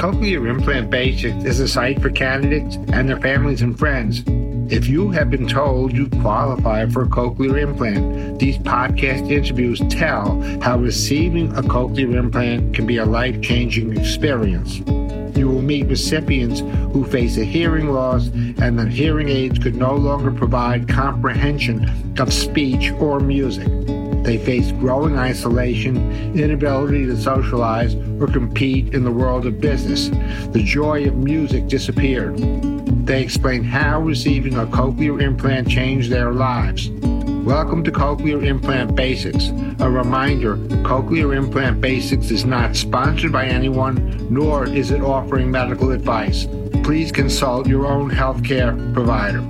Cochlear Implant Basics is a site for candidates and their families and friends. If you have been told you qualify for a cochlear implant, these podcast interviews tell how receiving a cochlear implant can be a life changing experience. You will meet recipients who face a hearing loss and that hearing aids could no longer provide comprehension of speech or music. They face growing isolation, inability to socialize, or compete in the world of business. The joy of music disappeared. They explain how receiving a cochlear implant changed their lives. Welcome to Cochlear Implant Basics. A reminder Cochlear Implant Basics is not sponsored by anyone, nor is it offering medical advice. Please consult your own healthcare provider.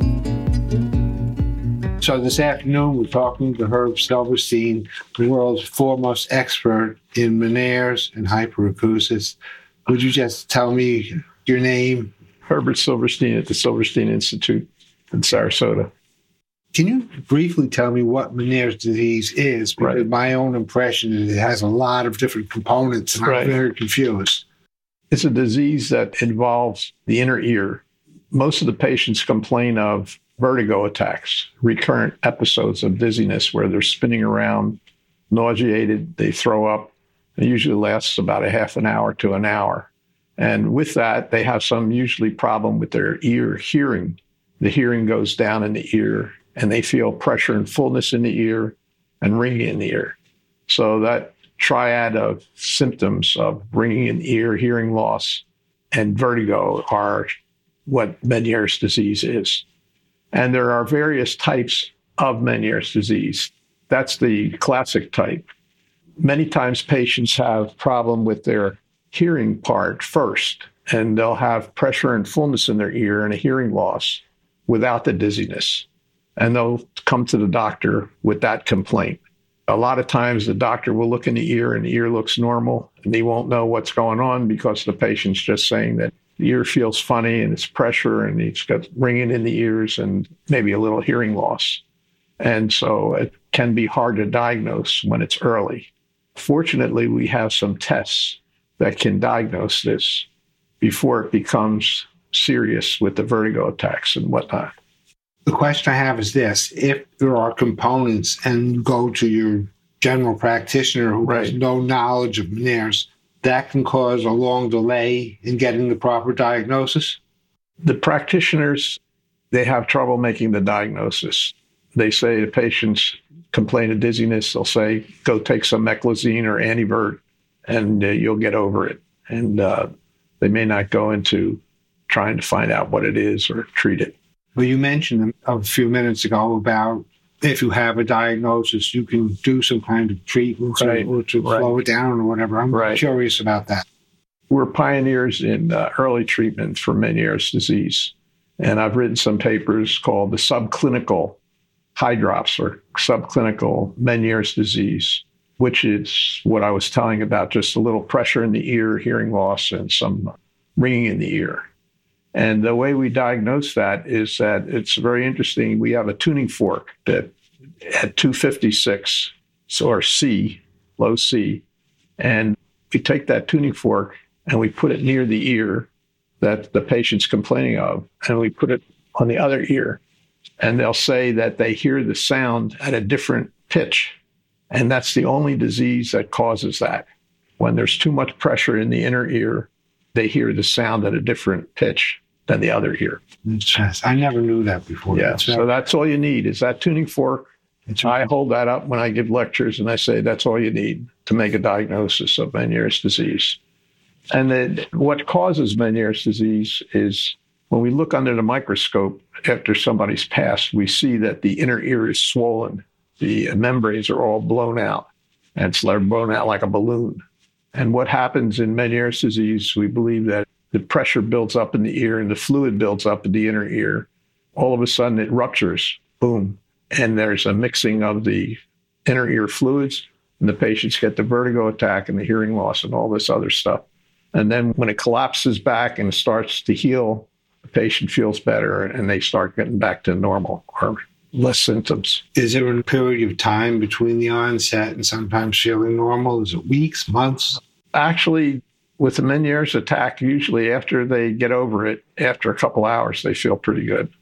So, this afternoon, we're talking to Herb Silverstein, the world's foremost expert in Meniere's and hyperacusis. Would you just tell me your name Herbert Silverstein at the Silverstein Institute in Sarasota. Can you briefly tell me what Meniere's disease is? Because right. my own impression is it has a lot of different components, and right. I'm very confused. It's a disease that involves the inner ear. Most of the patients complain of vertigo attacks, recurrent episodes of dizziness where they're spinning around, nauseated, they throw up. It usually lasts about a half an hour to an hour. And with that, they have some usually problem with their ear hearing. The hearing goes down in the ear and they feel pressure and fullness in the ear and ringing in the ear. So that triad of symptoms of ringing in the ear, hearing loss, and vertigo are what Meniere's disease is. And there are various types of Meniere's disease. That's the classic type. Many times patients have problem with their hearing part first, and they'll have pressure and fullness in their ear and a hearing loss without the dizziness. And they'll come to the doctor with that complaint. A lot of times the doctor will look in the ear and the ear looks normal and he won't know what's going on because the patient's just saying that the ear feels funny and it's pressure and he's got ringing in the ears and maybe a little hearing loss. And so it can be hard to diagnose when it's early. Fortunately, we have some tests that can diagnose this before it becomes serious with the vertigo attacks and whatnot. The question I have is this if there are components and you go to your general practitioner who right. has no knowledge of Meniere's, that can cause a long delay in getting the proper diagnosis? The practitioners, they have trouble making the diagnosis. They say the patients complain of dizziness, they'll say, go take some meclizine or antivert and uh, you'll get over it. And uh, they may not go into trying to find out what it is or treat it. Well, you mentioned a few minutes ago about if you have a diagnosis, you can do some kind of treatment right. or, to right. slow it down or whatever. I'm right. curious about that. We're pioneers in uh, early treatment for Meniere's disease. And I've written some papers called the subclinical hydrops or subclinical Meniere's disease which is what I was telling about just a little pressure in the ear, hearing loss, and some ringing in the ear. And the way we diagnose that is that it's very interesting. We have a tuning fork that at 256 or C, low C, and we take that tuning fork and we put it near the ear that the patient's complaining of, and we put it on the other ear. And they'll say that they hear the sound at a different pitch and that's the only disease that causes that. When there's too much pressure in the inner ear, they hear the sound at a different pitch than the other ear. I never knew that before. Yeah. Uh, so that's all you need is that tuning fork. I hold that up when I give lectures and I say that's all you need to make a diagnosis of Meniere's disease. And then what causes Meniere's disease is when we look under the microscope after somebody's passed, we see that the inner ear is swollen the membranes are all blown out and it's blown out like a balloon. And what happens in Meniere's disease, we believe that the pressure builds up in the ear and the fluid builds up in the inner ear. All of a sudden it ruptures, boom. And there's a mixing of the inner ear fluids, and the patients get the vertigo attack and the hearing loss and all this other stuff. And then when it collapses back and starts to heal, the patient feels better and they start getting back to normal or less symptoms. Is there a period of time between the onset and sometimes feeling normal? Is it weeks, months? Actually, with the Meniere's attack, usually after they get over it, after a couple hours, they feel pretty good.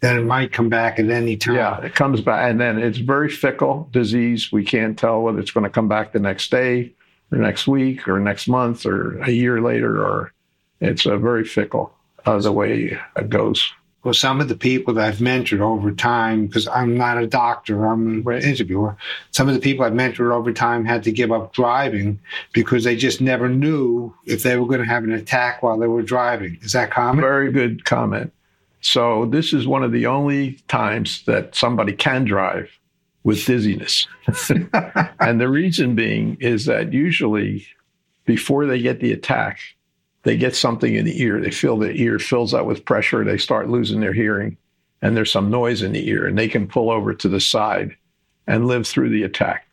Then it might come back at any time. Yeah, it comes back, and then it's very fickle disease. We can't tell whether it's going to come back the next day, or next week, or next month, or a year later, or it's a very fickle uh, the way it goes. Well, some of the people that I've mentored over time, because I'm not a doctor, I'm an interviewer. Some of the people I've mentored over time had to give up driving because they just never knew if they were going to have an attack while they were driving. Is that common? Very good comment. So this is one of the only times that somebody can drive with dizziness. and the reason being is that usually before they get the attack, they get something in the ear. They feel the ear fills up with pressure. They start losing their hearing, and there's some noise in the ear, and they can pull over to the side and live through the attack.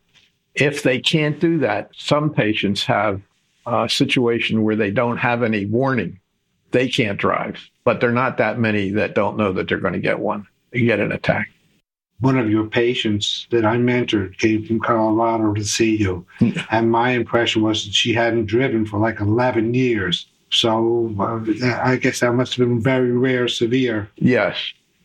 If they can't do that, some patients have a situation where they don't have any warning. They can't drive, but there are not that many that don't know that they're going to get one, get an attack. One of your patients that I mentored came from Colorado to see you. Hmm. and my impression was that she hadn't driven for like 11 years. So uh, I guess that must have been very rare, severe. Yes.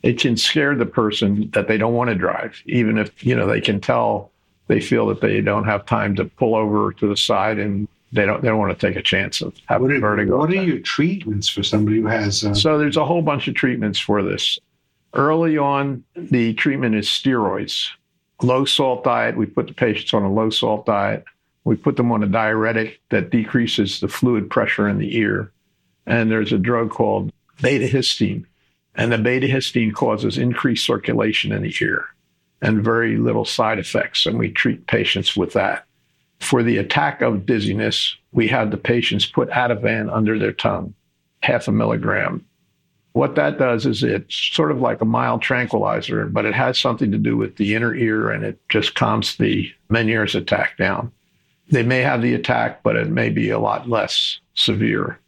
It can scare the person that they don't want to drive, even if, you know, they can tell they feel that they don't have time to pull over to the side and they don't they don't want to take a chance of having what are, vertigo. What are your treatments for somebody who has? Uh... So there's a whole bunch of treatments for this. Early on, the treatment is steroids, low salt diet. We put the patients on a low salt diet. We put them on a diuretic that decreases the fluid pressure in the ear. And there's a drug called betahistine. And the betahistine causes increased circulation in the ear and very little side effects. And we treat patients with that. For the attack of dizziness, we had the patients put Ativan under their tongue, half a milligram. What that does is it's sort of like a mild tranquilizer, but it has something to do with the inner ear and it just calms the Meniere's attack down they may have the attack, but it may be a lot less severe.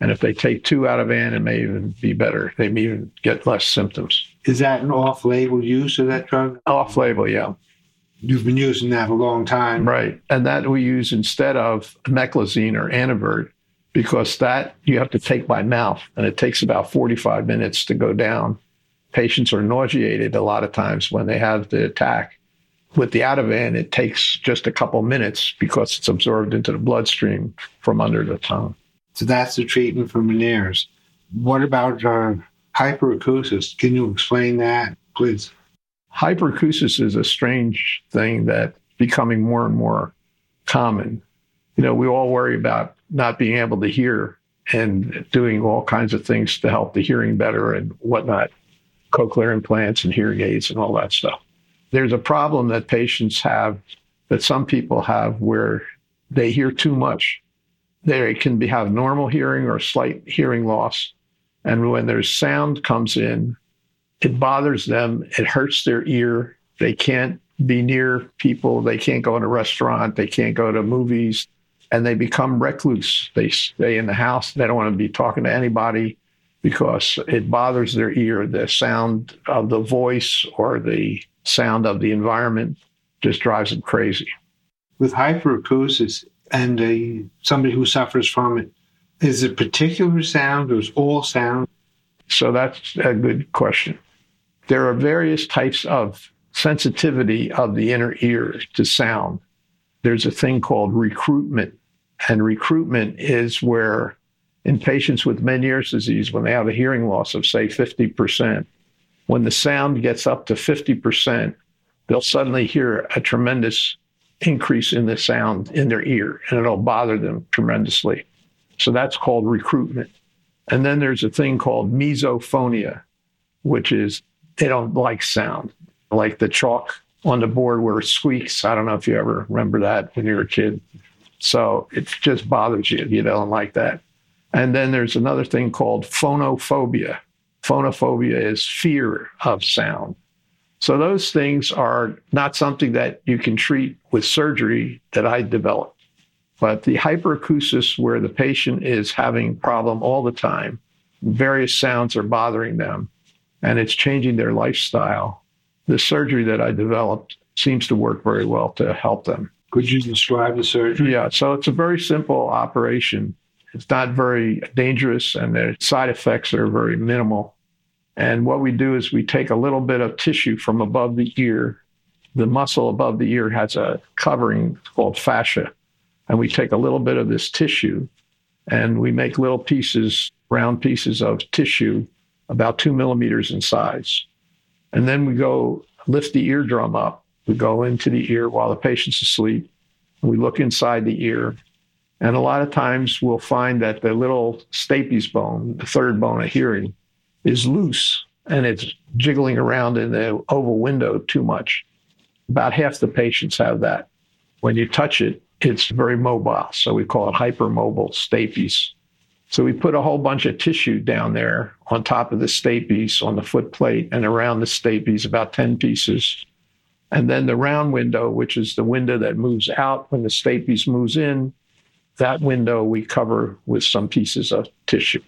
And if they take two Ativan, it may even be better. They may even get less symptoms. Is that an off label use of that drug? Off label, yeah. You've been using that a long time. Right. And that we use instead of meclizine or Antivert because that you have to take by mouth and it takes about 45 minutes to go down. Patients are nauseated a lot of times when they have the attack with the Ativan, it takes just a couple minutes because it's absorbed into the bloodstream from under the tongue. So that's the treatment for Meniere's. What about uh, hyperacusis? Can you explain that, please? Hyperacusis is a strange thing that's becoming more and more common. You know, we all worry about not being able to hear and doing all kinds of things to help the hearing better and whatnot, cochlear implants and hearing aids and all that stuff there's a problem that patients have that some people have where they hear too much. They can be, have normal hearing or slight hearing loss. And when there's sound comes in, it bothers them. It hurts their ear. They can't be near people. They can't go in a restaurant. They can't go to movies. And they become recluse. They stay in the house. They don't want to be talking to anybody because it bothers their ear. The sound of the voice or the sound of the environment just drives them crazy. With hyperacusis and a, somebody who suffers from it, is it particular sound or is all sound? So that's a good question. There are various types of sensitivity of the inner ear to sound. There's a thing called recruitment, and recruitment is where in patients with Meniere's disease, when they have a hearing loss of, say, 50%, when the sound gets up to 50%, they'll suddenly hear a tremendous increase in the sound in their ear, and it'll bother them tremendously. So that's called recruitment. And then there's a thing called misophonia, which is they don't like sound, like the chalk on the board where it squeaks. I don't know if you ever remember that when you were a kid. So it just bothers you. You don't like that. And then there's another thing called phonophobia, Phonophobia is fear of sound. So those things are not something that you can treat with surgery that I developed. But the hyperacusis where the patient is having problem all the time, various sounds are bothering them, and it's changing their lifestyle. The surgery that I developed seems to work very well to help them. Could you describe the surgery? Yeah, so it's a very simple operation It's not very dangerous, and the side effects are very minimal. And what we do is we take a little bit of tissue from above the ear. The muscle above the ear has a covering called fascia. And we take a little bit of this tissue and we make little pieces, round pieces of tissue about two millimeters in size. And then we go lift the eardrum up. We go into the ear while the patient's asleep. We look inside the ear. And a lot of times we'll find that the little stapes bone, the third bone of hearing, is loose and it's jiggling around in the oval window too much. About half the patients have that. When you touch it, it's very mobile. So we call it hypermobile stapes. So we put a whole bunch of tissue down there on top of the stapes on the foot plate and around the stapes, about 10 pieces. And then the round window, which is the window that moves out when the stapes moves in, that window we cover with some pieces of tissue.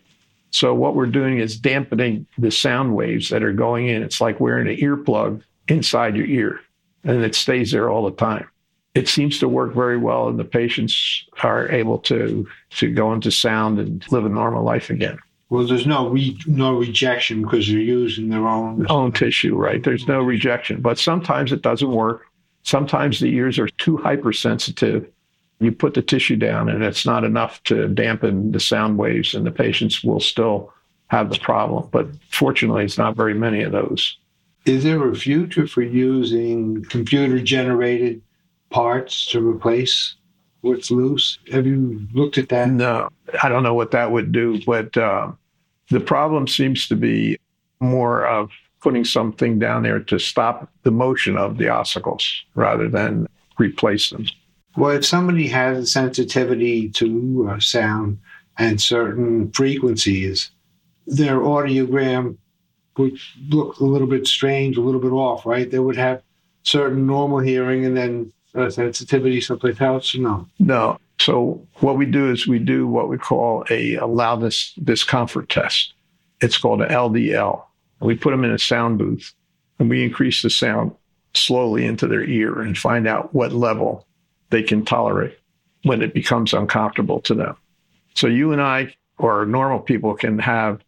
So what we're doing is dampening the sound waves that are going in. It's like wearing an earplug inside your ear, and it stays there all the time it seems to work very well, and the patients are able to to go into sound and live a normal life again. Well, there's no re, no rejection because they're using their own own tissue, right? There's no rejection, but sometimes it doesn't work. Sometimes the ears are too hypersensitive. You put the tissue down, and it's not enough to dampen the sound waves, and the patients will still have the problem. But fortunately, it's not very many of those. Is there a future for using computer generated parts to replace what's loose? Have you looked at that? No, I don't know what that would do, but uh, the problem seems to be more of putting something down there to stop the motion of the ossicles rather than replace them. Well, if somebody has a sensitivity to uh, sound and certain frequencies, their audiogram would look a little bit strange, a little bit off, right? They would have certain normal hearing and then uh, sensitivity someplace else? No. No. So what we do is we do what we call a, a loudness discomfort test. It's called an LDL. We put them in a sound booth and we increase the sound slowly into their ear and find out what level they can tolerate when it becomes uncomfortable to them. So you and I or normal people can have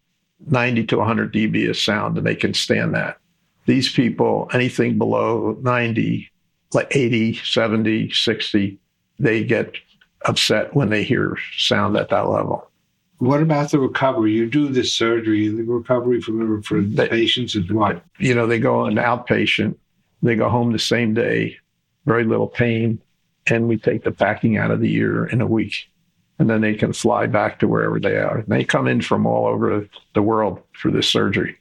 90 to 100 dB of sound and they can stand that. These people, anything below 90 like 80, 70, 60, they get upset when they hear sound at that level. What about the recovery? You do this surgery, the recovery from for the patients is what? You know, they go on outpatient, they go home the same day, very little pain, and we take the packing out of the ear in a week. And then they can fly back to wherever they are. And they come in from all over the world for this surgery.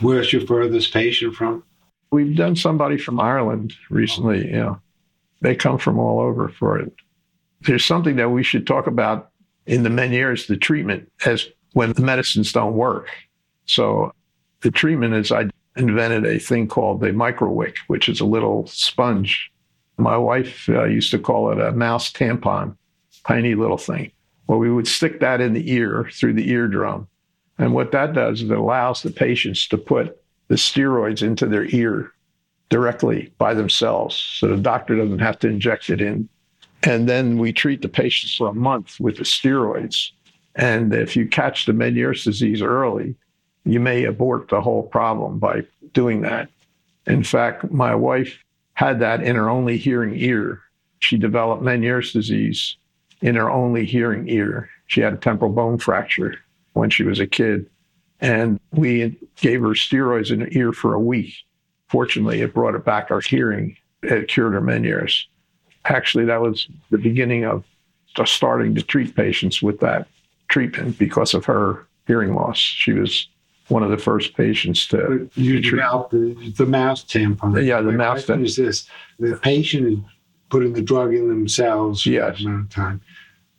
Where's your furthest patient from? We've done somebody from Ireland recently. You know, they come from all over for it. There's something that we should talk about in the Meniere's, the treatment, as when the medicines don't work. So the treatment is I invented a thing called the microwick, which is a little sponge. My wife uh, used to call it a mouse tampon, tiny little thing. Well, we would stick that in the ear through the eardrum. And what that does is it allows the patients to put the steroids into their ear directly by themselves. So the doctor doesn't have to inject it in. And then we treat the patients for a month with the steroids. And if you catch the Meniere's disease early, you may abort the whole problem by doing that. In fact, my wife had that in her only hearing ear. She developed Meniere's disease in her only hearing ear. She had a temporal bone fracture when she was a kid. And we gave her steroids in her ear for a week. Fortunately, it brought it back our hearing. It cured her Meniere's. Actually, that was the beginning of starting to treat patients with that treatment because of her hearing loss. She was one of the first patients to, you treat. The, the mouse tampon. Yeah, the mouse tampon. Is this the patient is putting the drug in themselves? Yes. amount of time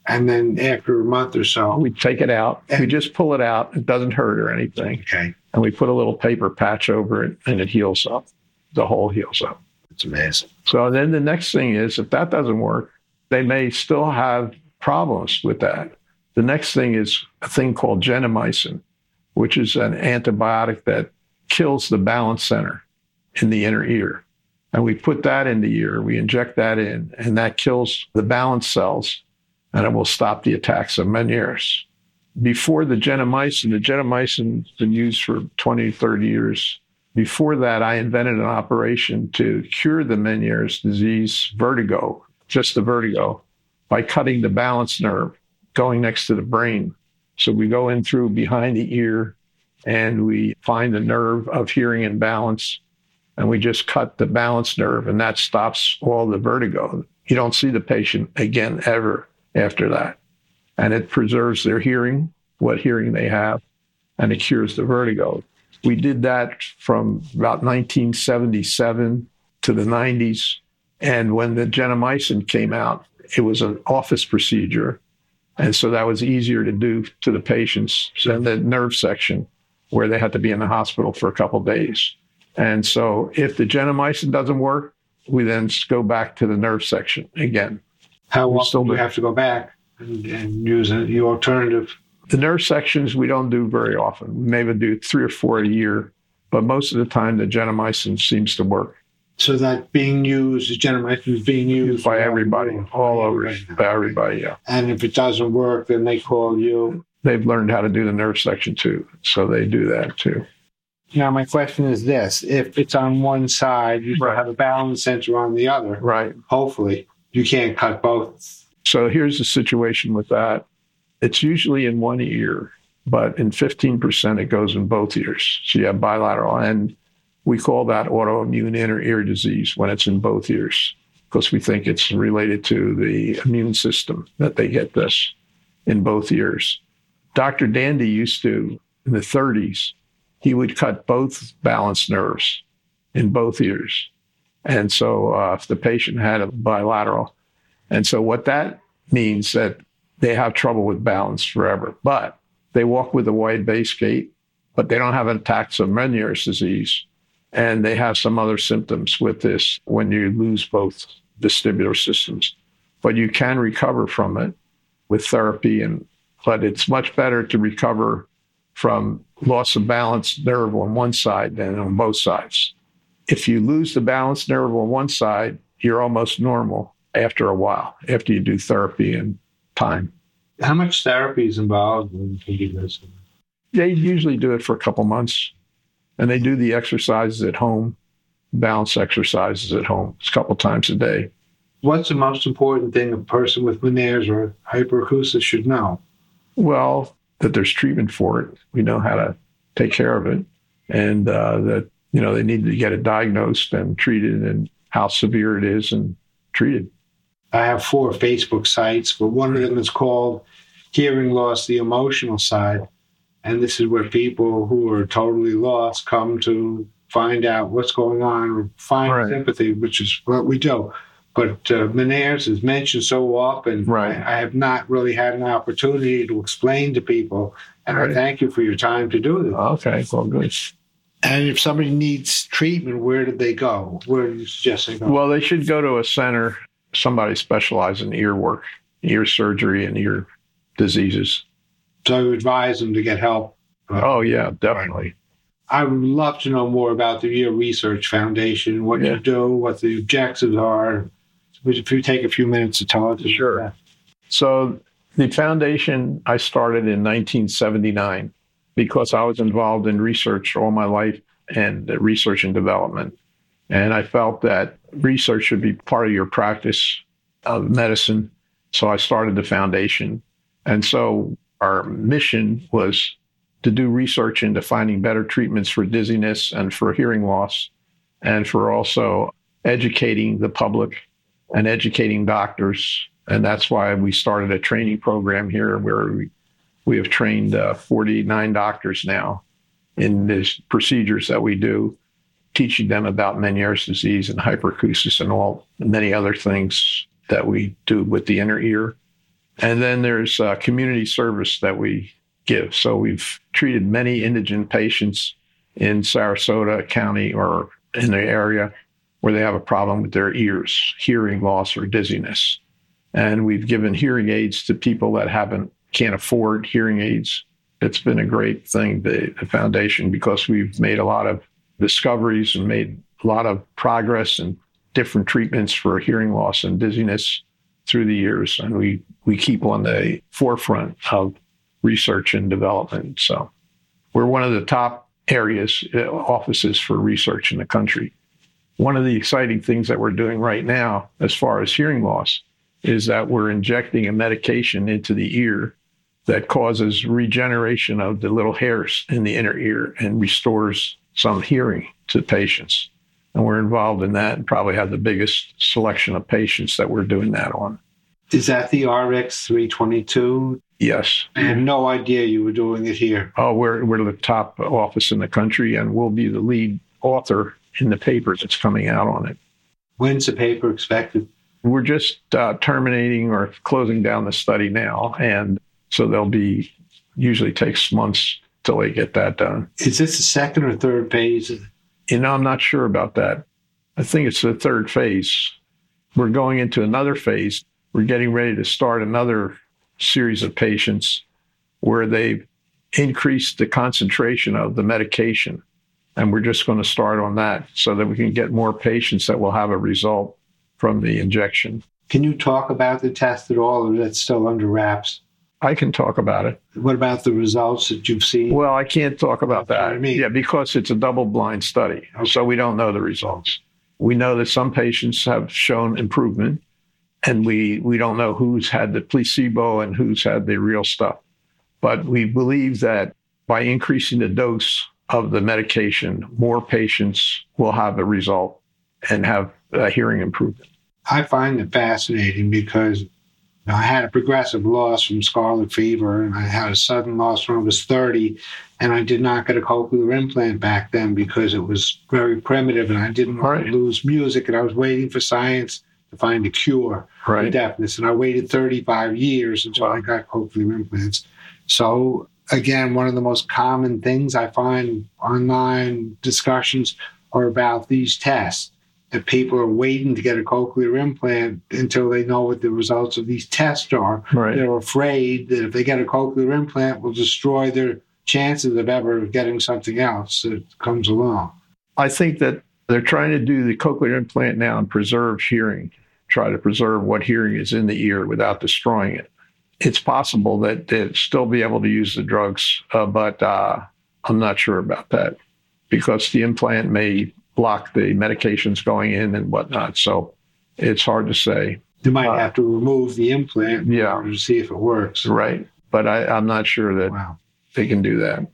and then after a month or so, we take it out. And, we just pull it out. It doesn't hurt or anything. Okay. And we put a little paper patch over it, and it heals up. The hole heals up. It's amazing. So then the next thing is, if that doesn't work, they may still have problems with that. The next thing is a thing called gentamicin, which is an antibiotic that kills the balance center in the inner ear. And we put that in the ear, we inject that in, and that kills the balance cells and it will stop the attacks of Meniere's. Before the gentamicin, the gentamicin has been used for 20, 30 years. Before that, I invented an operation to cure the Meniere's disease vertigo, just the vertigo, by cutting the balance nerve going next to the brain. So we go in through behind the ear and we find the nerve of hearing and balance and we just cut the balance nerve and that stops all the vertigo. You don't see the patient again ever after that. And it preserves their hearing, what hearing they have, and it cures the vertigo. We did that from about 1977 to the 90s. And when the gentamicin came out, it was an office procedure. And so that was easier to do to the patients than the nerve section, where they had to be in the hospital for a couple days. And so if the gentamicin doesn't work, we then go back to the nerve section again. How often do you have to go back and, and use a, the alternative? The nerve sections we don't do very often. We maybe do three or four a year, but most of the time the gentamicin seems to work. So that being used, the gentamicin is being used by everybody, all over, right by everybody, yeah. And if it doesn't work, then they call you. They've learned how to do the nerve section too, so they do that too. Now, my question is this if it's on one side, you right. have a balance sensor on the other. Right. Hopefully, you can't cut both. So here's the situation with that it's usually in one ear, but in 15%, it goes in both ears. So you have bilateral. And we call that autoimmune inner ear disease when it's in both ears because we think it's related to the immune system that they get this in both ears. Dr. Dandy used to, in the 30s, he would cut both balance nerves in both ears. And so uh, if the patient had a bilateral, and so what that means that they have trouble with balance forever, but they walk with a wide base gait, but they don't have attacks of Meniere's disease. And they have some other symptoms with this when you lose both vestibular systems. But you can recover from it with therapy and but it's much better to recover from loss of balance nerve on one side than on both sides. If you lose the balance nerve on one side, you're almost normal after a while, after you do therapy and time. How much therapy is involved in this? They usually do it for a couple months, and they do the exercises at home, balance exercises at home, a couple times a day. What's the most important thing a person with Meniere's or hyperacusis should know? Well, that there's treatment for it. We know how to take care of it, and uh, that you know they need to get it diagnosed and treated, and how severe it is and treated. I have four Facebook sites, but one of them is called Hearing Loss: The Emotional Side, and this is where people who are totally lost come to find out what's going on, find right. sympathy, which is what we do. But uh, Meniere's is mentioned so often. Right. I, I, have not really had an opportunity to explain to people. And right. I thank you for your time to do this. Okay, well, good. And if somebody needs treatment, where do they go? Where do you suggest they go? Well, they should go to a center, somebody specialized in ear work, ear surgery, and ear diseases. So you advise them to get help. Uh, oh, yeah, definitely. I would love to know more about the Ear Research Foundation, what yeah. you do, what the objectives are, if you take a few minutes to tell us. Sure. So the foundation I started in 1979 because I was involved in research all my life and research and development. And I felt that research should be part of your practice of medicine. So I started the foundation. And so our mission was to do research into finding better treatments for dizziness and for hearing loss, and for also educating the public and educating doctors. And that's why we started a training program here where we, we have trained uh, 49 doctors now in these procedures that we do, teaching them about Meniere's disease and hyperacusis and all many other things that we do with the inner ear. And then there's uh, community service that we give. So we've treated many indigent patients in Sarasota County or in the area where they have a problem with their ears, hearing loss or dizziness. And we've given hearing aids to people that haven't can't afford hearing aids. It's been a great thing, the, the foundation, because we've made a lot of discoveries and made a lot of progress and different treatments for hearing loss and dizziness. Through the years, and we, we keep on the forefront of research and development. So we're one of the top areas, uh, offices for research in the country. One of the exciting things that we're doing right now, as far as hearing loss, is that we're injecting a medication into the ear that causes regeneration of the little hairs in the inner ear and restores some hearing to patients. And we're involved in that and probably have the biggest selection of patients that we're doing that on. Is that the FX 322? Yes. I had no idea you were doing it here. Oh, we're, we're the top office in the country and we'll be the lead author in the paper that's coming out on it. When's the paper expected? We're just uh, terminating or closing down the study now. And so they'll be, usually takes months till they get that done. Is this the second or third phase? You know, I'm not sure about that. I think it's the third phase. We're going into another phase. We're getting ready to start another series of patients where they've increased the concentration of the medication. And we're just going to start on that so that we can get more patients that will have a result from the injection. Can you talk about the test at all, or is that still under wraps? I can talk about it. What about the results that you've seen? Well, I can't talk about That's that. what I mean. Yeah, because it's a double blind study. So we don't know the results. We know that some patients have shown improvement, and we, we don't know who's had the placebo and who's had the real stuff. But we believe that by increasing the dose of the medication, more patients will have a result and have a hearing improvement. I find it fascinating because I had a progressive loss from scarlet fever, and I had a sudden loss when I was 30, and I did not get a cochlear implant back then because it was very primitive, and I didn't want Right. to lose music, and I was waiting for science to find a cure for Right. deafness, and I waited 35 years until I got cochlear implants. So again, one of the most common things I find online discussions are about these tests that people are waiting to get a cochlear implant until they know what the results of these tests are. Right. They're afraid that if they get a cochlear implant, will destroy their chances of ever getting something else that comes along. I think that they're trying to do the cochlear implant now and preserve hearing, try to preserve what hearing is in the ear without destroying it. It's possible that they'd still be able to use the drugs, uh, but uh, I'm not sure about that because the implant may block the medications going in and whatnot. So it's hard to say. They might Uh, have to remove the implant yeah. to see if it works. Right. But I, I'm not sure that Wow. they can do that.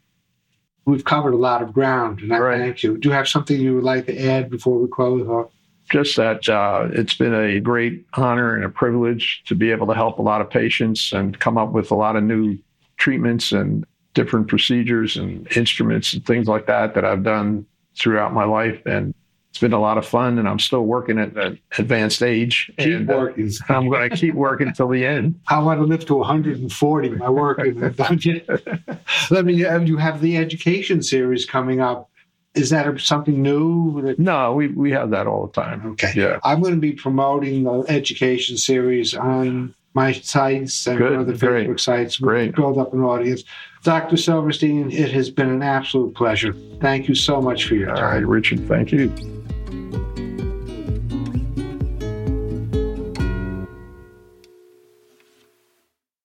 We've covered a lot of ground, and I Right. thank you. Do you have something you would like to add before we close off? just that uh, it's been a great honor and a privilege to be able to help a lot of patients and come up with a lot of new treatments and different procedures and instruments and things like that that I've done throughout my life. And it's been a lot of fun. And I'm still working at an advanced age. Keep and, uh. I'm going to keep working till the end. I want to live to 140. My work is don't you? Let me. uh, You have the education series coming up. Is that something new? that- No, we, we have that all the time. Okay. Yeah. I'm going to be promoting the education series on my sites and Good, other great, Facebook sites. great. Build up an audience. Dr. Silverstein, it has been an absolute pleasure. Thank you so much for your All time. right, Richard, thank you.